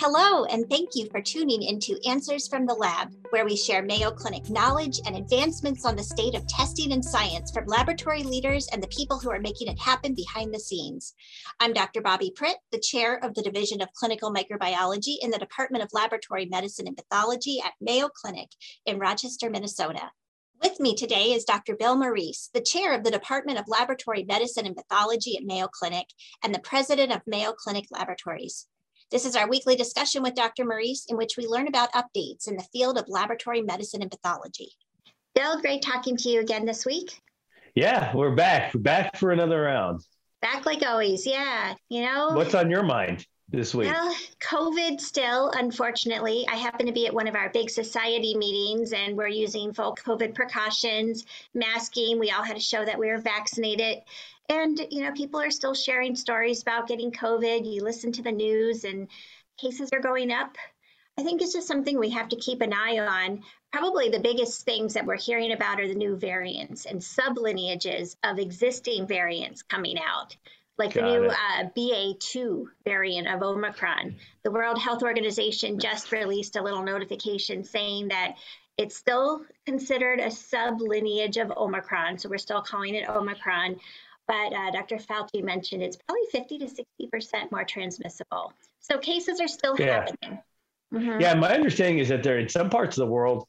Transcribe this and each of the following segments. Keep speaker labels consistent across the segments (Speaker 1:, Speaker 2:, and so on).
Speaker 1: Hello, and thank you for tuning into Answers from the Lab, where we share Mayo Clinic knowledge and advancements on the state of testing and science from laboratory leaders and the people who are making it happen behind the scenes. I'm Dr. Bobbi Pritt, the chair of the Division of Clinical Microbiology in the Department of Laboratory Medicine and Pathology at Mayo Clinic in Rochester, Minnesota. With me today is Dr. Bill Morice, the chair of the Department of Laboratory Medicine and Pathology at Mayo Clinic and the president of Mayo Clinic Laboratories. This is our weekly discussion with Dr. Morice in which we learn about updates in the field of laboratory medicine and pathology. Bill, great talking to you again this week.
Speaker 2: Yeah, we're back. We're back for another round.
Speaker 1: Back like always. Yeah. You know,
Speaker 2: what's on your mind? This week?
Speaker 1: Well, COVID still, unfortunately. I happen to be at one of our big society meetings and we're using full COVID precautions, masking. We all had to show that we were vaccinated. And, you know, people are still sharing stories about getting COVID. You listen to the news and cases are going up. I think it's just something we have to keep an eye on. Probably the biggest things that we're hearing about are the new variants and sublineages of existing variants coming out, like Got the new uh, BA2 variant of Omicron. The World Health Organization just released a little notification saying that it's still considered a sublineage of Omicron, so we're still calling it Omicron, but uh, Dr. Fauci mentioned it's probably 50 to 60% more transmissible. So cases are still yeah. happening.
Speaker 2: Mm-hmm. Yeah, my understanding is that there in some parts of the world,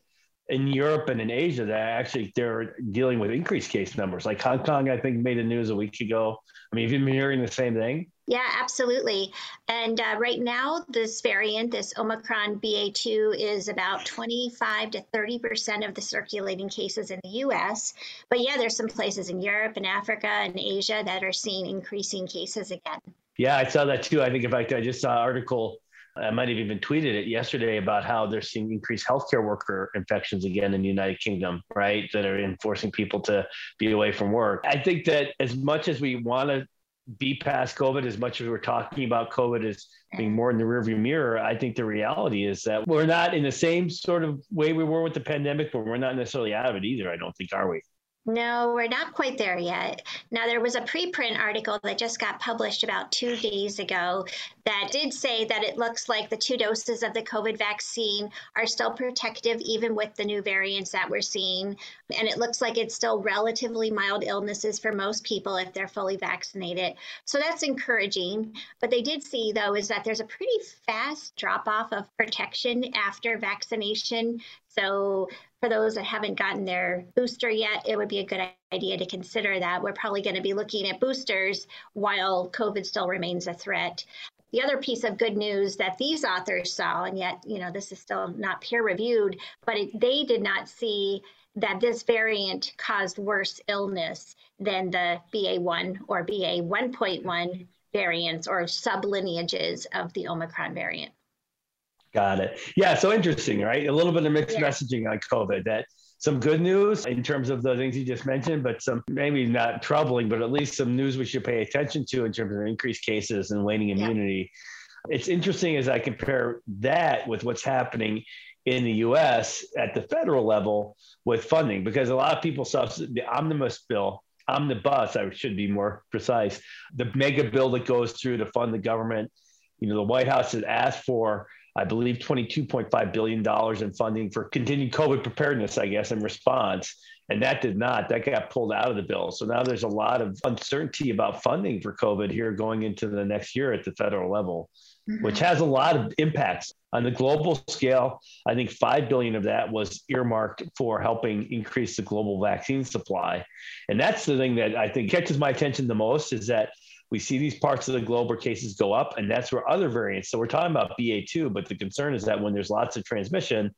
Speaker 2: in Europe and in Asia, that actually they're dealing with increased case numbers. Like Hong Kong, I think made the news a week ago. I mean, have you been hearing the same thing?
Speaker 1: Yeah, absolutely. And uh, right now, this variant, this Omicron BA2, is about 25 to 30 percent of the circulating cases in the U.S. But yeah, there's some places in Europe and Africa and Asia that are seeing increasing cases again.
Speaker 2: Yeah, I saw that too. I think, in fact, I just saw an article. I might have even tweeted it yesterday about how they're seeing increased healthcare worker infections again in the United Kingdom, right? That are enforcing people to be away from work. I think that as much as we want to be past COVID as much as we're talking about COVID as being more in the rearview mirror. I think the reality is that we're not in the same sort of way we were with the pandemic, but we're not necessarily out of it either. I don't think, are we?
Speaker 1: No, we're not quite there yet. Now, there was a preprint article that just got published about two days ago that did say that it looks like the two doses of the COVID vaccine are still protective, even with the new variants that we're seeing. And it looks like it's still relatively mild illnesses for most people if they're fully vaccinated. So that's encouraging. But they did see, though, is that there's a pretty fast drop off of protection after vaccination. So for those that haven't gotten their booster yet, it would be a good idea to consider that. We're probably going to be looking at boosters while COVID still remains a threat. The other piece of good news that these authors saw, and yet, you know, this is still not peer reviewed, but it, they did not see that this variant caused worse illness than the BA1 or BA 1.1 variants or sublineages of the Omicron variant.
Speaker 2: Got it. Yeah, so interesting, right? A little bit of mixed yeah. messaging on COVID. That some good news in terms of the things you just mentioned, but some maybe not troubling, but at least some news we should pay attention to in terms of increased cases and waning immunity. Yeah. It's interesting as I compare that with what's happening in the US at the federal level with funding, because a lot of people saw the omnibus bill, omnibus, I should be more precise, the mega bill that goes through to fund the government. You know, the White House has asked for I believe, $22.5 billion in funding for continued COVID preparedness, I guess, in response. And that did not, that got pulled out of the bill. So now there's a lot of uncertainty about funding for COVID here going into the next year at the federal level, mm-hmm. which has a lot of impacts. On the global scale, I think 5 billion of that was earmarked for helping increase the global vaccine supply. And that's the thing that I think catches my attention the most is that we see these parts of the globe where cases go up, and that's where other variants. So we're talking about BA2, but the concern is that when there's lots of transmission,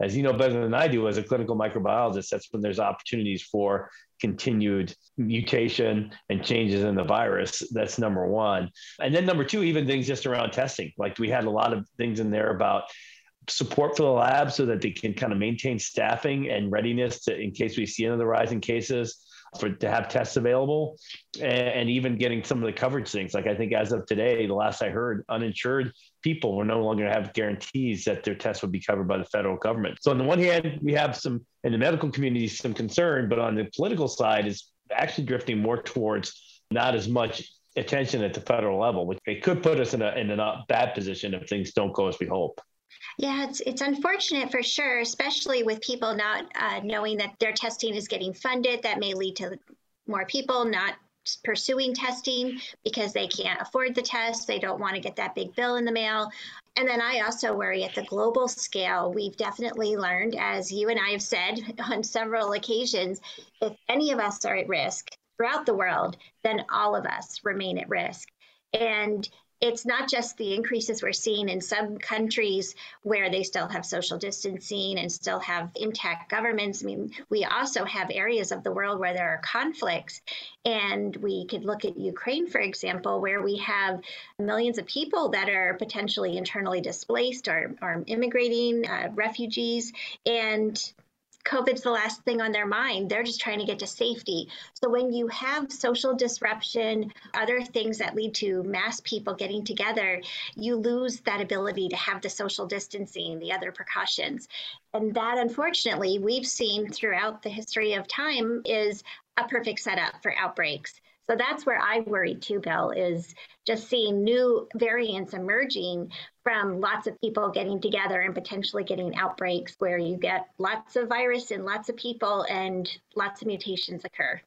Speaker 2: as you know better than I do as a clinical microbiologist, that's when there's opportunities for continued mutation and changes in the virus. That's number one. And then number two, even things just around testing. Like we had a lot of things in there about support for the lab so that they can kind of maintain staffing and readiness to in case we see another rise in cases for to have tests available and, and, even getting some of the coverage things. Like I think as of today, the last I heard, uninsured people were no longer have guarantees that their tests would be covered by the federal government. So on the one hand, we have some in the medical community some concern, but on the political side, is actually drifting more towards not as much attention at the federal level, which it could put us in a in a bad position if things don't go as we hope.
Speaker 1: Yeah, it's it's unfortunate for sure, especially with people not uh, knowing that their testing is getting funded. That may lead to more people not pursuing testing because they can't afford the test. They don't want to get that big bill in the mail. And then I also worry at the global scale, we've definitely learned, as you and I have said on several occasions, if any of us are at risk throughout the world, then all of us remain at risk. And it's not just the increases we're seeing in some countries where they still have social distancing and still have intact governments. I mean, we also have areas of the world where there are conflicts. And we could look at Ukraine, for example, where we have millions of people that are potentially internally displaced or, or immigrating, uh, refugees. And COVID's the last thing on their mind. They're just trying to get to safety. So when you have social disruption, other things that lead to mass people getting together, you lose that ability to have the social distancing, the other precautions. And that, unfortunately, we've seen throughout the history of time is a perfect setup for outbreaks. So that's where I worry too, Bill, is just seeing new variants emerging from lots of people getting together and potentially getting outbreaks where you get lots of virus in lots of people and lots of mutations occur.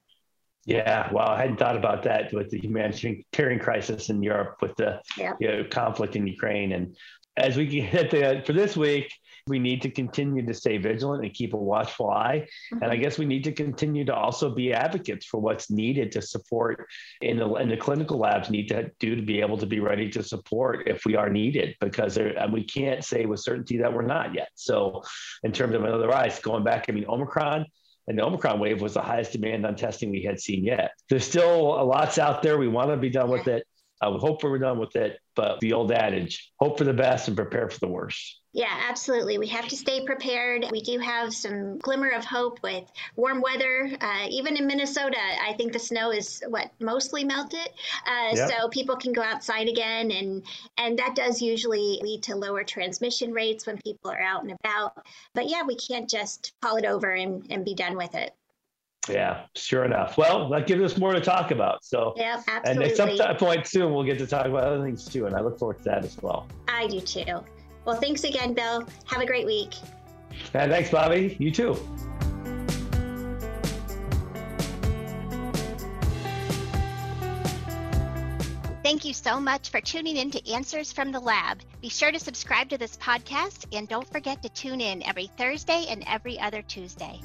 Speaker 2: Yeah, well, I hadn't thought about that with the humanitarian crisis in Europe with the yep. you know, conflict in Ukraine. And as we get the, for this week, we need to continue to stay vigilant and keep a watchful eye. Mm-hmm. And I mm-hmm. guess we need to continue to also be advocates for what's needed to support in the, in the clinical labs need to do to be able to be ready to support if we are needed, because we can't say with certainty that we're not yet. So, in terms of another rise, going back, I mean, Omicron, and the Omicron wave was the highest demand on testing we had seen yet. There's still a lots out there. We want to be done with it. I would hope we're done with it, but the old adage, hope for the best and prepare for the worst.
Speaker 1: Yeah, absolutely. We have to stay prepared. We do have some glimmer of hope with warm weather. Uh, even in Minnesota, I think the snow is what mostly melted, uh, yep. so people can go outside again, and and that does usually lead to lower transmission rates when people are out and about. But yeah, we can't just call it over and, and be done with it.
Speaker 2: Yeah, sure enough. Well, that gives us more to talk about. So,
Speaker 1: yeah, absolutely.
Speaker 2: And at some point soon, we'll get to talk about other things too. And I look forward to that as well.
Speaker 1: I do too. Well, thanks again, Bill. Have a great week.
Speaker 2: And thanks, Bobbi. You too.
Speaker 3: Thank you so much for tuning in to Answers from the Lab. Be sure to subscribe to this podcast and don't forget to tune in every Thursday and every other Tuesday.